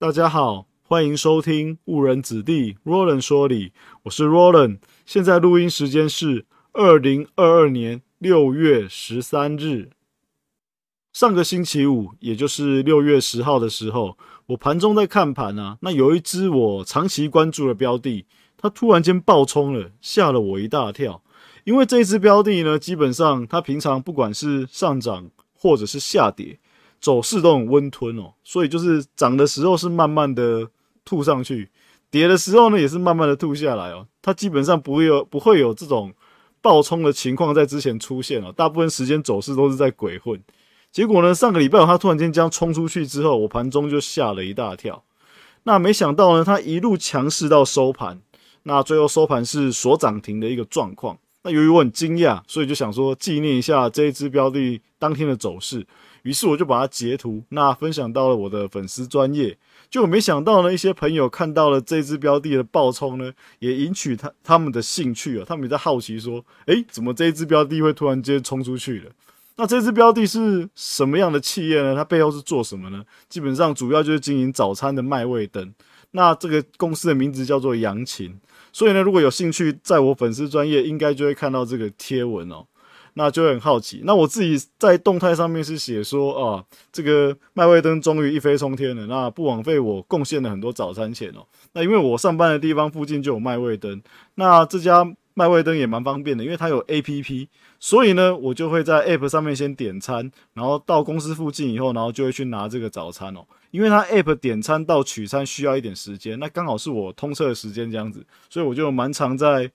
大家好，欢迎收听误人子弟 Roland 说理，我是 Roland。现在录音时间是二零二二年六月十三日。上个星期五，也就是六月十号的时候，我盘中在看盘啊，那有一只我长期关注的标的，它突然间爆冲了，吓了我一大跳。因为这只标的呢，基本上它平常不管是上涨或者是下跌。走势都很温吞哦，所以就是涨的时候是慢慢的吐上去，跌的时候呢也是慢慢的吐下来哦。它基本上不会有不会有这种暴冲的情况在之前出现哦，大部分时间走势都是在鬼混。结果呢，上个礼拜它突然间将冲出去之后，我盘中就吓了一大跳。那没想到呢，它一路强势到收盘，那最后收盘是所涨停的一个状况。那由于我很惊讶，所以就想说纪念一下这一只标的当天的走势。于是我就把它截图，那分享到了我的粉丝专业，就没想到呢，一些朋友看到了这只标的的爆冲呢，也引起他他们的兴趣啊，他们也在好奇说，诶，怎么这只标的会突然间冲出去了？那这只标的是什么样的企业呢？它背后是做什么呢？基本上主要就是经营早餐的麦味等，那这个公司的名字叫做杨琴，所以呢，如果有兴趣，在我粉丝专业应该就会看到这个贴文哦。那就很好奇。那我自己在动态上面是写说啊，这个麦味登终于一飞冲天了。那不枉费我贡献了很多早餐钱哦。那因为我上班的地方附近就有麦味登，那这家麦味登也蛮方便的，因为它有 A P P，所以呢，我就会在 App 上面先点餐，然后到公司附近以后，然后就会去拿这个早餐哦。因为它 App 点餐到取餐需要一点时间，那刚好是我通车的时间这样子，所以我就蛮常在。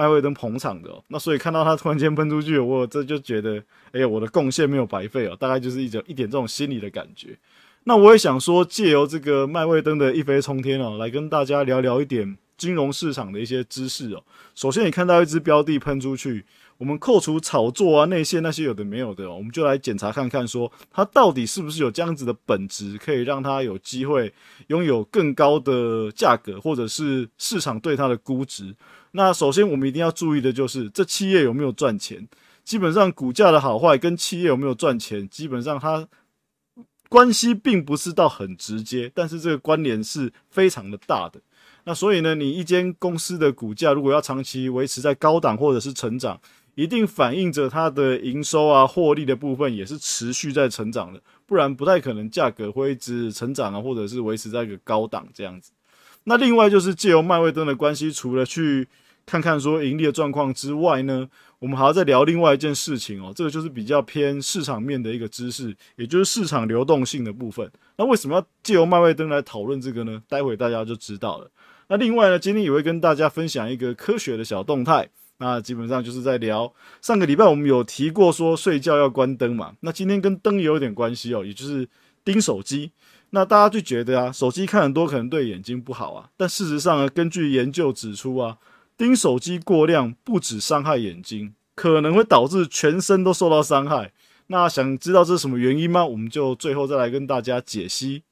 麦味登捧场的，那所以看到他突然间喷出去，我这就觉得，哎呀，我的贡献没有白费哦，大概就是一种一点这种心理的感觉。那我也想说，借由这个麦味登的一飞冲天哦，来跟大家聊聊一点金融市场的一些知识哦。首先，你看到一只标的喷出去，我们扣除炒作啊、内线那些有的没有的，我们就来检查看看，说它到底是不是有这样子的本质，可以让它有机会拥有更高的价格，或者是市场对它的估值。那首先，我们一定要注意的就是这企业有没有赚钱。基本上，股价的好坏跟企业有没有赚钱，基本上它关系并不是到很直接，但是这个关联是非常的大的。那所以呢，你一间公司的股价如果要长期维持在高档或者是成长，一定反映着它的营收啊、获利的部分也是持续在成长的，不然不太可能价格会一直成长啊，或者是维持在一个高档这样子。那另外就是借由麦味登的关系，除了去看看说盈利的状况之外呢，我们还要再聊另外一件事情哦。这个就是比较偏市场面的一个知识，也就是市场流动性的部分。那为什么要借由麦味登来讨论这个呢？待会大家就知道了。那另外呢，今天也会跟大家分享一个科学的小动态。那基本上就是在聊上个礼拜我们有提过说睡觉要关灯嘛。那今天跟灯也有点关系哦，也就是盯手机。那大家就觉得啊，手机看很多可能对眼睛不好啊。但事实上呢，根据研究指出啊，盯手机过量不止伤害眼睛，可能会导致全身都受到伤害。那想知道这是什么原因吗？我们就最后再来跟大家解析。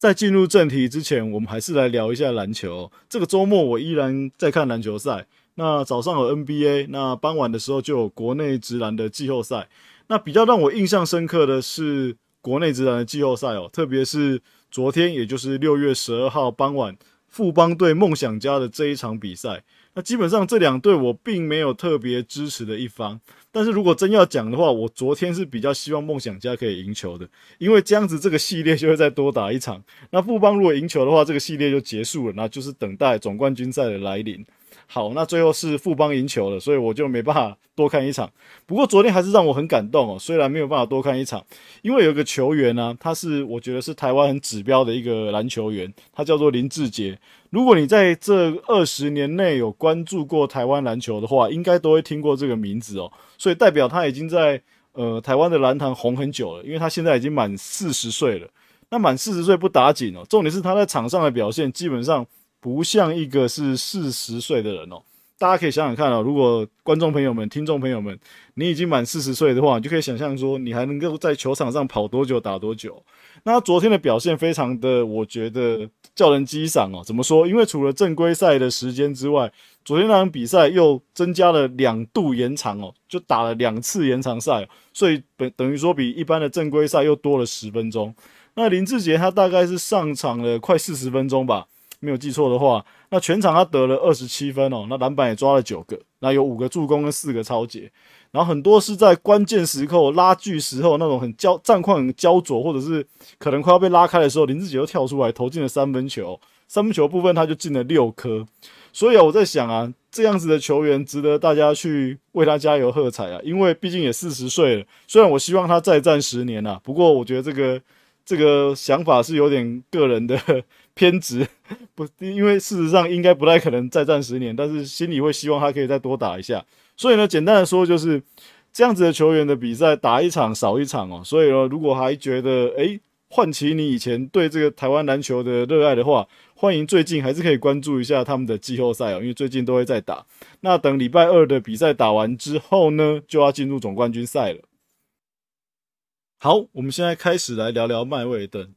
在进入正题之前，我们还是来聊一下篮球。这个周末我依然在看篮球赛。那早上有 NBA，那傍晚的时候就有国内直男的季后赛。那比较让我印象深刻的是。国内职篮的季后赛哦，特别是昨天，也就是六月十二号傍晚，富邦队梦想家的这一场比赛。那基本上这两队我并没有特别支持的一方，但是如果真要讲的话，我昨天是比较希望梦想家可以赢球的，因为这样子这个系列就会再多打一场。那富邦如果赢球的话，这个系列就结束了，那就是等待总冠军赛的来临。好，那最后是富邦赢球了，所以我就没办法多看一场。不过昨天还是让我很感动哦，虽然没有办法多看一场，因为有个球员呢，他是我觉得是台湾很指标的一个篮球员，他叫做林志杰。如果你在这二十年内有关注过台湾篮球的话，应该都会听过这个名字哦。所以代表他已经在呃台湾的篮坛红很久了，因为他现在已经满四十岁了。那满四十岁不打紧哦，重点是他在场上的表现基本上。不像一个是四十岁的人哦，大家可以想想看哦，如果观众朋友们、听众朋友们，你已经满四十岁的话，你就可以想象说，你还能够在球场上跑多久、打多久。那昨天的表现非常的，我觉得叫人激赏哦。怎么说？因为除了正规赛的时间之外，昨天那场比赛又增加了两度延长哦，就打了两次延长赛，所以等等于说比一般的正规赛又多了十分钟。那林志杰他大概是上场了快四十分钟吧，没有记错的话，那全场他得了二十七分哦，那篮板也抓了九个，那有五个助攻跟四个超节，然后很多是在关键时刻拉锯时候那种很焦战况很焦灼，或者是可能快要被拉开的时候，林志杰又跳出来投进了三分球，三分球部分他就进了六颗，所以啊，我在想啊。这样子的球员值得大家去为他加油喝彩啊！因为毕竟也四十岁了。虽然我希望他再战十年啊，不过我觉得这个这个想法是有点个人的偏执。不，因为事实上应该不太可能再战十年，但是心里会希望他可以再多打一下。所以呢，简单的说就是这样子的球员的比赛打一场少一场哦。所以呢，如果还觉得诶唤起你以前对这个台湾篮球的热爱的话，欢迎最近还是可以关注一下他们的季后赛哦，因为最近都会在打。那等礼拜二的比赛打完之后呢，就要进入总冠军赛了。好，我们现在开始来聊聊麦味登。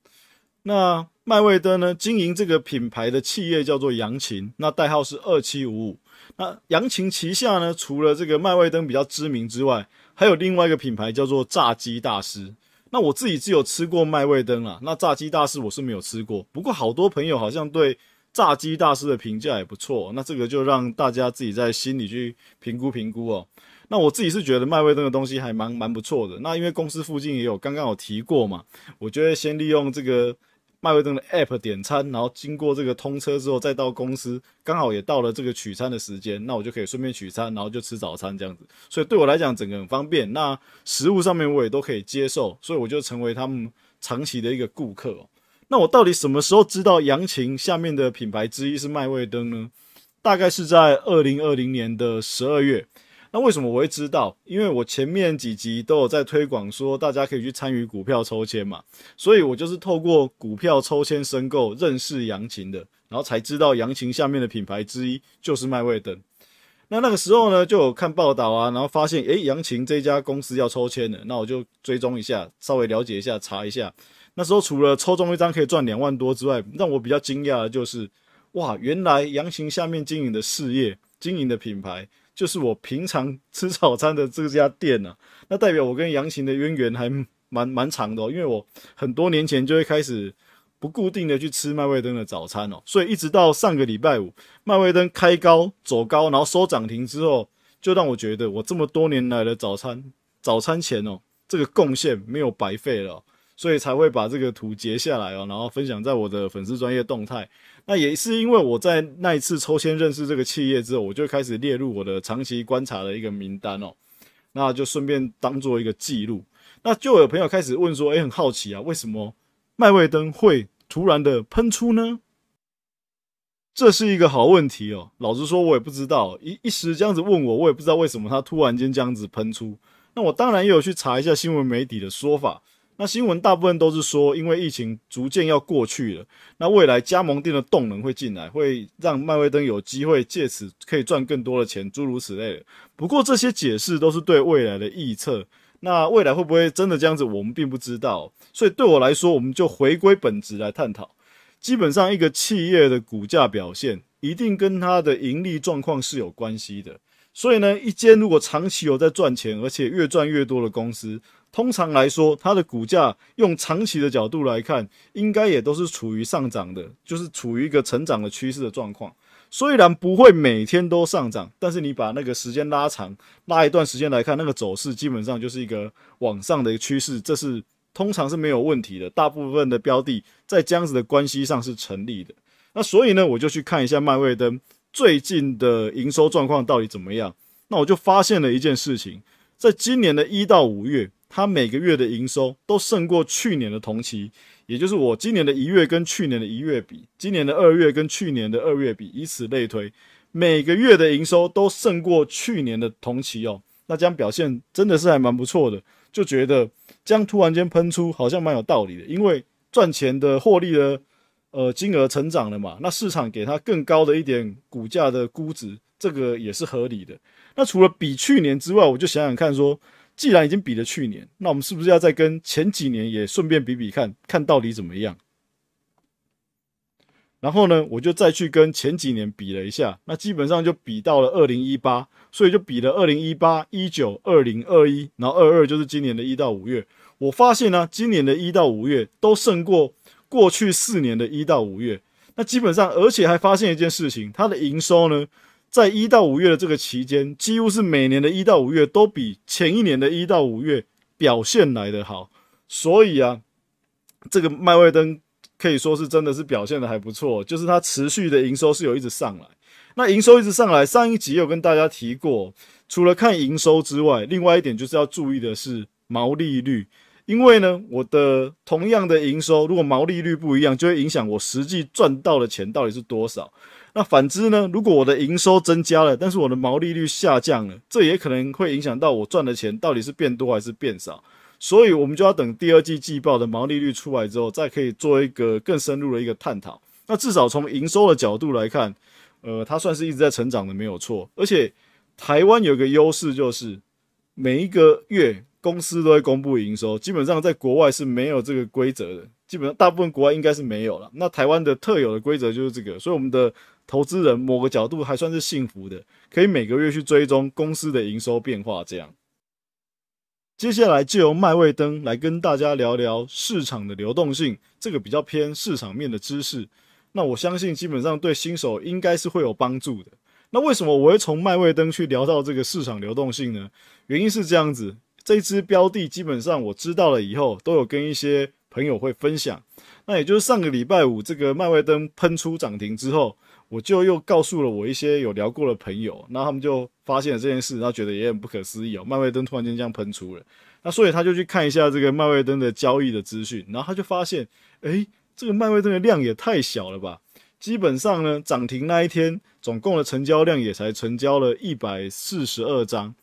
那麦味登呢，经营这个品牌的企业叫做扬琴，那代号是二七五五。那扬琴旗下呢，除了这个麦味登比较知名之外，还有另外一个品牌叫做炸鸡大师。那我自己只有吃过麦味登啊，那炸鸡大师我是没有吃过。不过好多朋友好像对炸鸡大师的评价也不错，那这个就让大家自己在心里去评估评估哦。那我自己是觉得麦味登的东西还蛮蛮不错的。那因为公司附近也有，刚刚有提过嘛，我觉得先利用这个。麦味登的 App 点餐，然后经过这个通车之后，再到公司，刚好也到了这个取餐的时间，那我就可以顺便取餐，然后就吃早餐这样子。所以对我来讲，整个很方便。那食物上面我也都可以接受，所以我就成为他们长期的一个顾客。那我到底什么时候知道杨琴下面的品牌之一是麦味登呢？大概是在二零二零年的十二月。那为什么我会知道？因为我前面几集都有在推广说，大家可以去参与股票抽签嘛，所以我就是透过股票抽签申购认识杨琴的，然后才知道杨琴下面的品牌之一就是麦味登。那那个时候呢，就有看报道啊，然后发现诶，杨琴这家公司要抽签了，那我就追踪一下，稍微了解一下，查一下。那时候除了抽中一张可以赚两万多之外，让我比较惊讶的就是，哇，原来杨琴下面经营的事业、经营的品牌。就是我平常 吃早餐的这家店呢，那代表我跟杨琴的渊源还蛮蛮长的哦。因为我很多年前就会开始不固定的去吃麦味登的早餐哦，所以一直到上个礼拜五麦味登开高走高，然后收涨停之后，就让我觉得我这么多年来的早餐早餐钱哦，这个贡献没有白费了，所以才会把这个图截下来哦，然后分享在我的粉丝专业动态。那也是因为我在那一次抽签认识这个企业之后，我就开始列入我的长期观察的一个名单哦。那就顺便当做一个记录。那就有朋友开始问说：“诶，很好奇啊，为什么麦味灯会突然的喷出呢？”这是一个好问题哦。老实说，我也不知道。一一时这样子问我，我也不知道为什么它突然间这样子喷出。那我当然也有去查一下新闻媒体的说法。那新闻大部分都是说，因为疫情逐渐要过去了，那未来加盟店的动能会进来，会让麦威登有机会借此可以赚更多的钱，诸如此类的。不过这些解释都是对未来的预测，那未来会不会真的这样子，我们并不知道。所以对我来说，我们就回归本质来探讨。基本上，一个企业的股价表现一定跟它的盈利状况是有关系的。所以呢，一间如果长期有在赚钱，而且越赚越多的公司。通常来说，它的股价用长期的角度来看，应该也都是处于上涨的，就是处于一个成长的趋势的状况。虽然不会每天都上涨，但是你把那个时间拉长，拉一段时间来看，那个走势基本上就是一个往上的一个趋势，这是通常是没有问题的。大部分的标的在这样子的关系上是成立的。那所以呢，我就去看一下麦味登最近的营收状况到底怎么样。那我就发现了一件事情，在今年的一到五月。它每个月的营收都胜过去年的同期，也就是我今年的一月跟去年的一月比，今年的二月跟去年的二月比，以此类推，每个月的营收都胜过去年的同期哦。那这样表现真的是还蛮不错的，就觉得这样突然间喷出好像蛮有道理的，因为赚钱的获利的呃金额成长了嘛，那市场给它更高的一点股价的估值，这个也是合理的。那除了比去年之外，我就想想看说。既然已经比了去年，那我们是不是要再跟前几年也顺便比比看，看到底怎么样？然后呢，我就再去跟前几年比了一下，那基本上就比到了二零一八，所以就比了二零一八、一九、二零、二一，然后二二就是今年的一到五月。我发现呢，今年的一到五月都胜过过去四年的一到五月。那基本上，而且还发现一件事情，它的营收呢，在一到五月的这个期间，几乎是每年的一到五月都比前一年的一到五月表现来得好。所以啊，这个麦味登可以说是真的是表现的还不错，就是它持续的营收是有一直上来。那营收一直上来，上一集有跟大家提过，除了看营收之外，另外一点就是要注意的是毛利率。因为呢，我的同样的营收，如果毛利率不一样，就会影响我实际赚到的钱到底是多少。那反之呢，如果我的营收增加了，但是我的毛利率下降了，这也可能会影响到我赚的钱到底是变多还是变少。所以，我们就要等第二季季报的毛利率出来之后，再可以做一个更深入的一个探讨。那至少从营收的角度来看，呃，它算是一直在成长的，没有错。而且，台湾有个优势就是每一个月。公司都会公布营收，基本上在国外是没有这个规则的。基本上大部分国外应该是没有了。那台湾的特有的规则就是这个，所以我们的投资人某个角度还算是幸福的，可以每个月去追踪公司的营收变化。这样，接下来就由麦味登来跟大家聊聊市场的流动性，这个比较偏市场面的知识。那我相信基本上对新手应该是会有帮助的。那为什么我会从麦味登去聊到这个市场流动性呢？原因是这样子。这支标的基本上我知道了以后，都有跟一些朋友会分享。那也就是上个礼拜五，这个麦威登喷出涨停之后，我就又告诉了我一些有聊过的朋友，那他们就发现了这件事，然后觉得也很不可思议哦，麦威登突然间这样喷出了。那所以他就去看一下这个麦威登的交易的资讯，然后他就发现，诶，这个麦威登的量也太小了吧？基本上呢，涨停那一天总共的成交量也才成交了一百四十二张。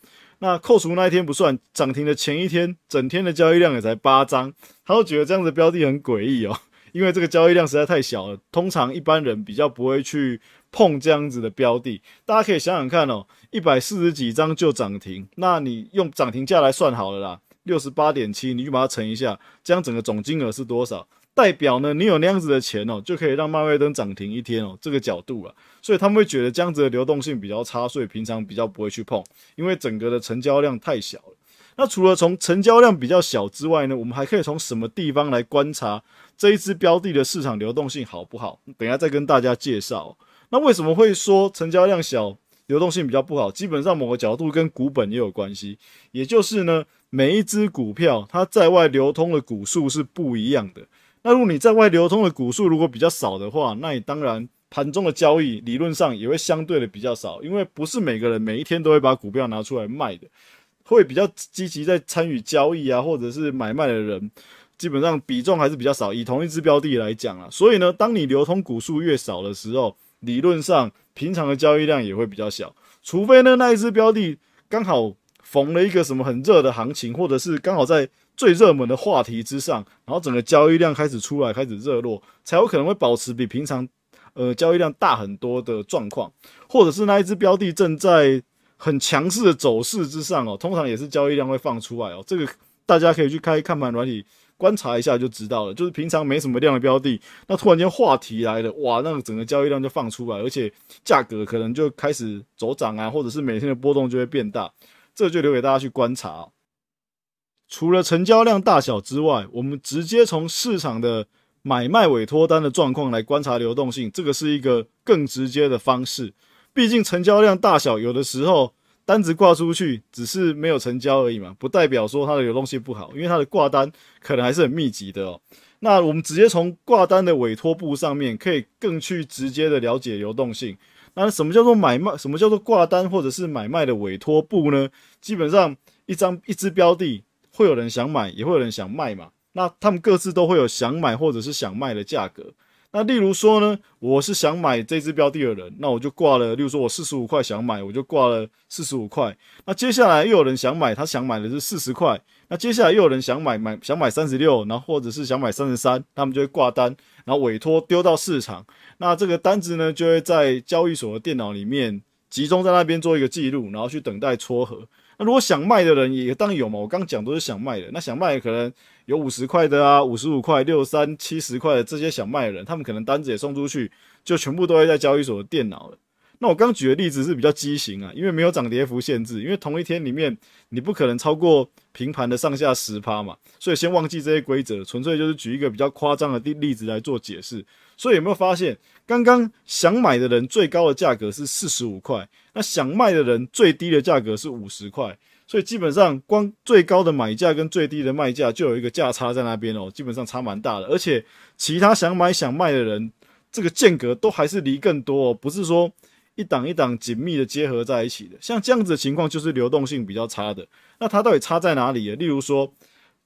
那扣除那一天不算，涨停的前一天，整天的交易量也才八张，他都觉得这样子标的很诡异哦，因为这个交易量实在太小了，通常一般人比较不会去碰这样子的标的。大家可以想想看哦，一百四十几张就涨停，那你用涨停价来算好了啦，六十八点七，你就把它乘一下，这样整个总金额是多少？代表呢，你有那样子的钱哦，就可以让漫威登涨停一天哦。这个角度啊，所以他们会觉得这样子的流动性比较差，所以平常比较不会去碰，因为整个的成交量太小了。那除了从成交量比较小之外呢，我们还可以从什么地方来观察这一支标的的市场流动性好不好？等下再跟大家介绍。那为什么会说成交量小，流动性比较不好？基本上某个角度跟股本也有关系，也就是呢，每一只股票它在外流通的股数是不一样的。那如果你在外流通的股数如果比较少的话，那你当然盘中的交易理论上也会相对的比较少，因为不是每个人每一天都会把股票拿出来卖的，会比较积极在参与交易啊，或者是买卖的人，基本上比重还是比较少。以同一只标的来讲啊，所以呢，当你流通股数越少的时候，理论上平常的交易量也会比较小，除非呢那一只标的刚好逢了一个什么很热的行情，或者是刚好在。最热门的话题之上，然后整个交易量开始出来，开始热络，才有可能会保持比平常呃交易量大很多的状况，或者是那一只标的正在很强势的走势之上哦，通常也是交易量会放出来哦。这个大家可以去开看盘软体观察一下就知道了。就是平常没什么量的标的，那突然间话题来了，哇，那个整个交易量就放出来，而且价格可能就开始走涨啊，或者是每天的波动就会变大，这就留给大家去观察。除了成交量大小之外，我们直接从市场的买卖委托单的状况来观察流动性，这个是一个更直接的方式。毕竟成交量大小，有的时候单子挂出去只是没有成交而已嘛，不代表说它的流动性不好，因为它的挂单可能还是很密集的哦。那我们直接从挂单的委托簿上面，可以更去直接的了解流动性。那什么叫做买卖？什么叫做挂单或者是买卖的委托簿呢？基本上一张一支标的。会有人想买，也会有人想卖嘛。那他们各自都会有想买或者是想卖的价格。那例如说呢，我是想买这只标的的人，那我就挂了。例如说我四十五块想买，我就挂了四十五块。那接下来又有人想买，他想买的是四十块。那接下来又有人想买买想买三十六，然后或者是想买三十三，他们就会挂单，然后委托丢到市场。那这个单子呢，就会在交易所的电脑里面集中在那边做一个记录，然后去等待撮合。那如果想卖的人也当然有嘛，我刚讲都是想卖的。那想卖可能有五十块的啊，五十五块、六三、七十块的这些想卖的人，他们可能单子也送出去，就全部都会在交易所的电脑了。那我刚举的例子是比较畸形啊，因为没有涨跌幅限制，因为同一天里面你不可能超过平盘的上下十趴嘛，所以先忘记这些规则，纯粹就是举一个比较夸张的例例子来做解释。所以有没有发现，刚刚想买的人最高的价格是四十五块，那想卖的人最低的价格是五十块，所以基本上光最高的买价跟最低的卖价就有一个价差在那边哦，基本上差蛮大的，而且其他想买想卖的人这个间隔都还是离更多哦，不是说。一档一档紧密的结合在一起的，像这样子的情况就是流动性比较差的。那它到底差在哪里？例如说，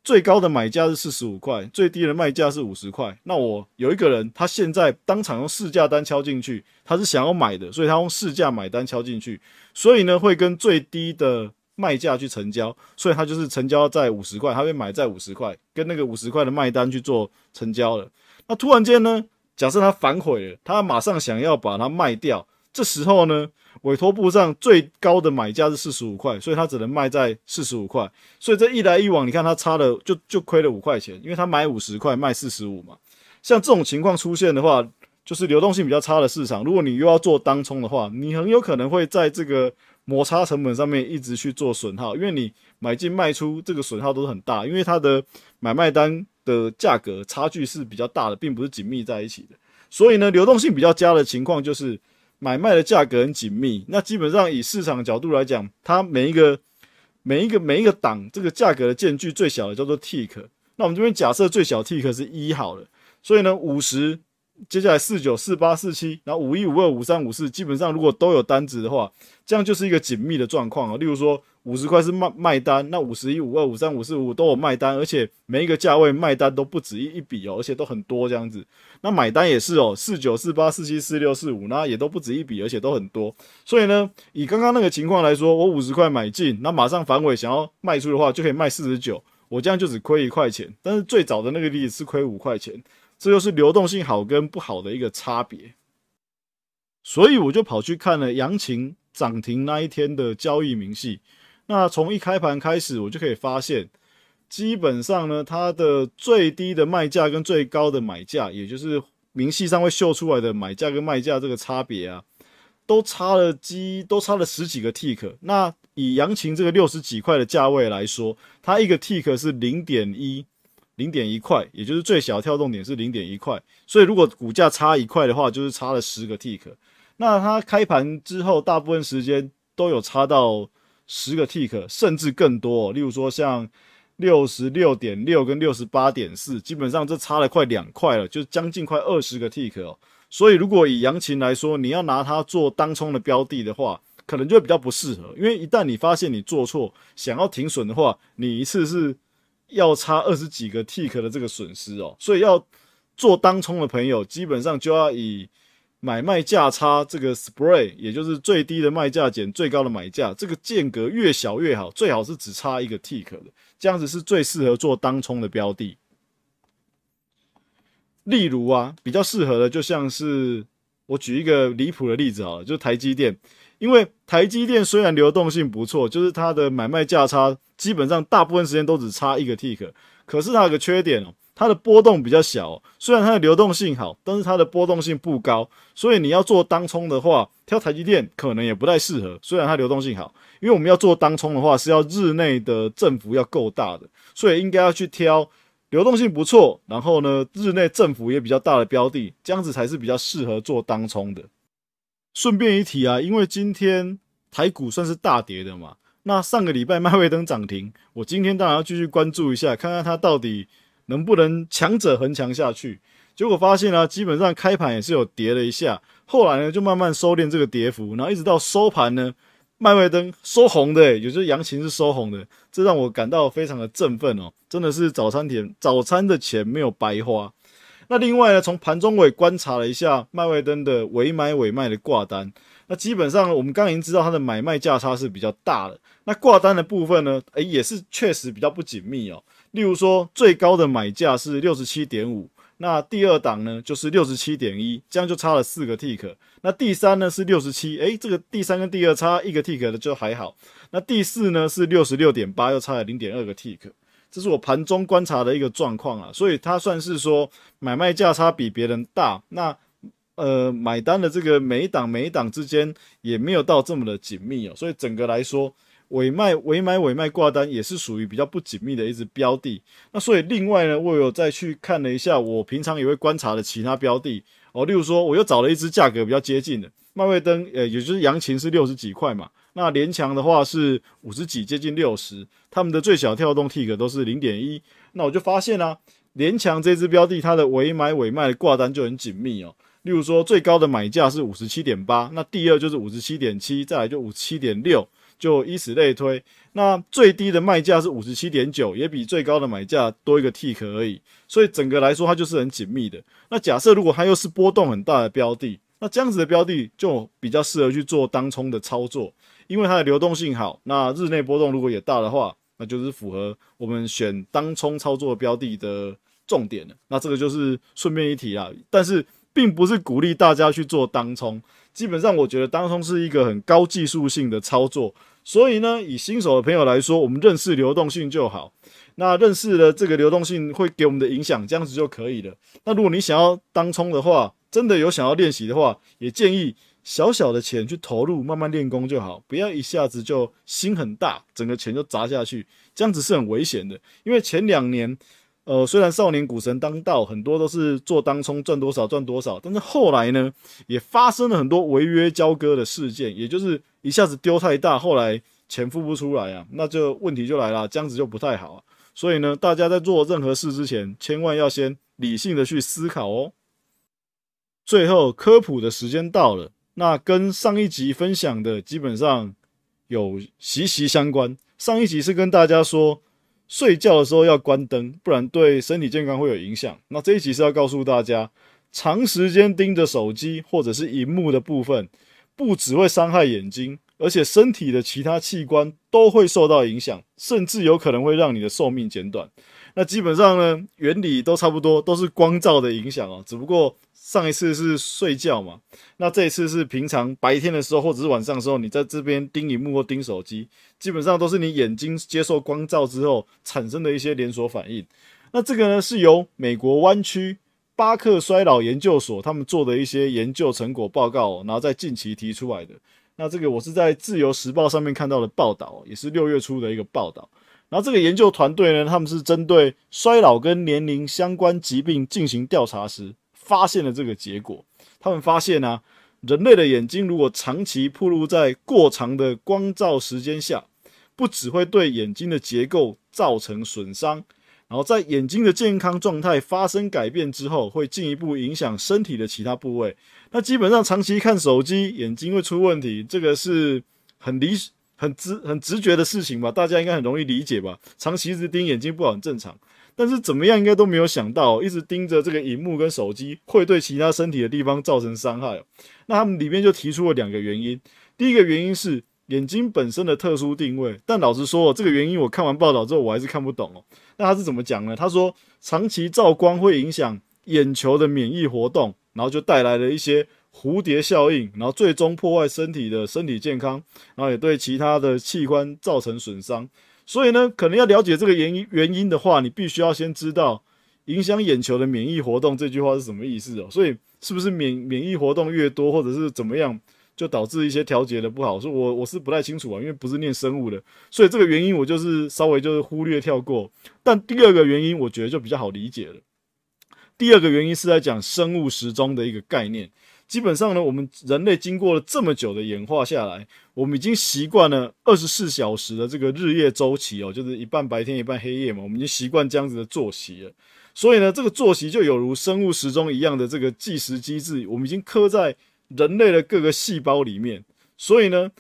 最高的买价是四十五块，最低的卖价是五十块。那我有一个人，他现在当场用市价单敲进去，他是想要买的，所以他用市价买单敲进去，所以呢会跟最低的卖价去成交，所以他就是成交在五十块，他会买在五十块，跟那个五十块的卖单去做成交了。那突然间呢，假设他反悔了，他马上想要把它卖掉。这时候呢，委托部上最高的买价是四十五块，所以他只能卖在四十五块。所以这一来一往，你看他差了就就亏了五块钱，因为他买五十块卖四十五嘛。像这种情况出现的话，就是流动性比较差的市场。如果你又要做当冲的话，你很有可能会在这个摩擦成本上面一直去做损耗，因为你买进卖出这个损耗都是很大，因为它的买卖单的价格差距是比较大的，并不是紧密在一起的。所以呢，流动性比较佳的情况就是。买卖的价格很紧密，那基本上以市场角度来讲，它每一个每一个每一个档这个价格的间距最小的叫做 tick。那我们这边假设最小 tick 是一好了，所以呢五十，接下来四九四八四七，然后五一五二五三五四，基本上如果都有单子的话，这样就是一个紧密的状况啊。例如说。五十块是卖卖单，那五十一、五二、五三、五四五都有卖单，而且每一个价位卖单都不止一一笔哦，而且都很多这样子。那买单也是哦，四九、四八、四七、四六、四五，那也都不止一笔，而且都很多。所以呢，以刚刚那个情况来说，我五十块买进，那马上反悔想要卖出的话，就可以卖四十九，我这样就只亏一块钱。但是最早的那个例子是亏五块钱，这就是流动性好跟不好的一个差别。所以我就跑去看了杨琴涨停那一天的交易明细。那从一开盘开始，我就可以发现，基本上呢，它的最低的卖价跟最高的买价，也就是明细上会秀出来的买价跟卖价这个差别啊，都差了几，都差了十几个 tick。那以阳晴这个六十几块的价位来说，它一个 tick 是零点一，零点一块，也就是最小跳动点是零点一块。所以如果股价差一块的话，就是差了十个 tick。那它开盘之后，大部分时间都有差到。十个 tick 甚至更多，例如说像六十六点六跟六十八点四，基本上这差了快两块了，就将近快二十个 tick。所以如果以杨琴来说，你要拿它做当冲的标的的话，可能就比较不适合，因为一旦你发现你做错，想要停损的话，你一次是要差二十几个 tick 的这个损失哦。所以要做当冲的朋友，基本上就要以。买卖价差这个 spread，也就是最低的卖价减最高的买价，这个间隔越小越好，最好是只差一个 tick 的，这样子是最适合做当冲的标的。例如啊，比较适合的就像是我举一个离谱的例子啊，就台积电，因为台积电虽然流动性不错，就是它的买卖价差基本上大部分时间都只差一个 tick，可是它有个缺点哦。它的波动比较小，虽然它的流动性好，但是它的波动性不高，所以你要做当冲的话，挑台积电可能也不太适合。虽然它流动性好，因为我们要做当冲的话，是要日内的振幅要够大的，所以应该要去挑流动性不错，然后呢日内振幅也比较大的标的，这样子才是比较适合做当冲的。顺便一提啊，因为今天台股算是大跌的嘛，那上个礼拜麦味登涨停，我今天当然要继续关注一下，看看它到底。能不能强者恒强下去？结果发现呢，基本上开盘也是有跌了一下，后来呢就慢慢收敛这个跌幅，然后一直到收盘呢，麦味登收红的，也就是阳晴是收红的，这让我感到非常的振奋哦，真的是早餐钱早餐的钱没有白花。那另外呢，从盘中尾观察了一下麦味灯的尾买尾卖的挂单，那基本上我们刚已经知道它的买卖价差是比较大的，那挂单的部分呢，诶也是确实比较不紧密哦。例如说，最高的买价是六十七点五，那第二档呢就是六十七点一，这样就差了四个 tick。那第三呢是六十七，诶，这个第三跟第二差一个 tick 的就还好。那第四呢是六十六点八，又差了零点二个 tick。这是我盘中观察的一个状况啊，所以它算是说买卖价差比别人大。那呃买单的这个每一档每一档之间也没有到这么的紧密哦，所以整个来说。尾卖、尾买、尾卖挂单也是属于比较不紧密的一只标的。那所以另外呢，我有再去看了一下，我平常也会观察的其他标的哦。例如说，我又找了一只价格比较接近的麦味登，呃，也就是阳琴是六十几块嘛。那联强的话是五十几，接近六十。他们的最小跳动 tick 都是零点一。那我就发现啊，联强这只标的，它的尾买、尾卖的挂单就很紧密哦。例如说，最高的买价是五十七点八，那第二就是五十七点七，再来就五十七点六。就以此类推，那最低的卖价是五十七点九，也比最高的买价多一个 tick 而已，所以整个来说它就是很紧密的。那假设如果它又是波动很大的标的，那这样子的标的就比较适合去做当冲的操作，因为它的流动性好，那日内波动如果也大的话，那就是符合我们选当冲操作标的的重点了。那这个就是顺便一提啊，但是并不是鼓励大家去做当冲。基本上，我觉得当冲是一个很高技术性的操作，所以呢，以新手的朋友来说，我们认识流动性就好。那认识了这个流动性会给我们的影响，这样子就可以了。那如果你想要当冲的话，真的有想要练习的话，也建议小小的钱去投入，慢慢练功就好，不要一下子就心很大，整个钱就砸下去，这样子是很危险的。因为前两年。呃，虽然少年股神当道，很多都是做当冲赚多少赚多少，但是后来呢，也发生了很多违约交割的事件，也就是一下子丢太大，后来钱付不出来啊，那就问题就来了，这样子就不太好啊。所以呢，大家在做任何事之前，千万要先理性的去思考哦。最后科普的时间到了，那跟上一集分享的基本上有息息相关。上一集是跟大家说。睡觉的时候要关灯，不然对身体健康会有影响。那这一集是要告诉大家，长时间盯着手机或者是荧幕的部分，不只会伤害眼睛，而且身体的其他器官都会受到影响，甚至有可能会让你的寿命减短。那基本上呢，原理都差不多，都是光照的影响哦，只不过。上一次是睡觉嘛，那这一次是平常白天的时候或者是晚上的时候，你在这边盯荧幕或盯手机，基本上都是你眼睛接受光照之后产生的一些连锁反应。那这个呢是由美国湾区巴克衰老研究所他们做的一些研究成果报告，然后在近期提出来的。那这个我是在自由时报上面看到的报道，也是六月初的一个报道。然后这个研究团队呢，他们是针对衰老跟年龄相关疾病进行调查时。发现了这个结果，他们发现呢，人类的眼睛如果长期暴露在过长的光照时间下，不只会对眼睛的结构造成损伤，然后在眼睛的健康状态发生改变之后，会进一步影响身体的其他部位。那基本上长期看手机，眼睛会出问题，这个是很理、很直、很直觉的事情吧？大家应该很容易理解吧？长期一直盯眼睛不好，很正常。但是怎么样，应该都没有想到，一直盯着这个荧幕跟手机，会对其他身体的地方造成伤害。那他们里面就提出了两个原因。第一个原因是眼睛本身的特殊定位，但老实说，这个原因我看完报道之后，我还是看不懂哦。那他是怎么讲呢？他说，长期照光会影响眼球的免疫活动，然后就带来了一些蝴蝶效应，然后最终破坏身体的身体健康，然后也对其他的器官造成损伤。所以呢，可能要了解这个原因原因的话，你必须要先知道影响眼球的免疫活动这句话是什么意思哦。所以是不是免免疫活动越多，或者是怎么样，就导致一些调节的不好？所以我我是不太清楚啊，因为不是念生物的，所以这个原因我就是稍微就是忽略跳过。但第二个原因，我觉得就比较好理解了。第二个原因是在讲生物时钟的一个概念。基本上呢，我们人类经过了这么久的演化下来，我们已经习惯了二十四小时的这个日夜周期哦，就是一半白天一半黑夜嘛，我们已经习惯这样子的作息了。所以呢，这个作息就有如生物时钟一样的这个计时机制，我们已经刻在人类的各个细胞里面。所以呢，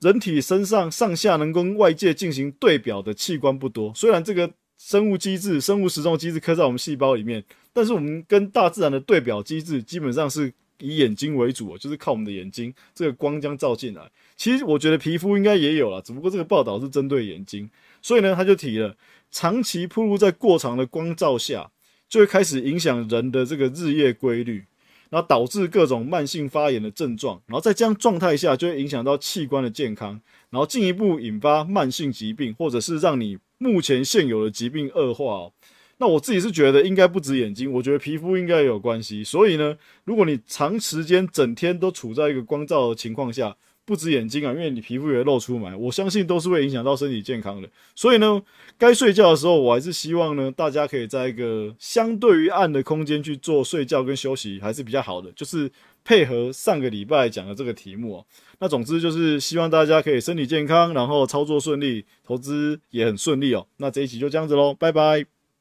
人体身上上下能跟外界进行对表的器官不多。虽然这个生物机制、生物时钟机制刻在我们细胞里面，但是我们跟大自然的对表机制基本上是。以眼睛为主就是靠我们的眼睛，这个光将照进来。其实我觉得皮肤应该也有了，只不过这个报道是针对眼睛，所以呢，他就提了，长期暴露在过长的光照下，就会开始影响人的这个日夜规律，然后导致各种慢性发炎的症状，然后在这样状态下，就会影响到器官的健康，然后进一步引发慢性疾病，或者是让你目前现有的疾病恶化。那我自己是觉得应该不止眼睛，我觉得皮肤应该也有关系。所以呢，如果你长时间整天都处在一个光照的情况下，不止眼睛啊，因为你皮肤也会露出来，我相信都是会影响到身体健康的。所以呢，该睡觉的时候，我还是希望呢，大家可以在一个相对于暗的空间去做睡觉跟休息，还是比较好的。就是配合上个礼拜讲的这个题目哦。那总之就是希望大家可以身体健康，然后操作顺利，投资也很顺利哦。那这一期就这样子喽，拜拜。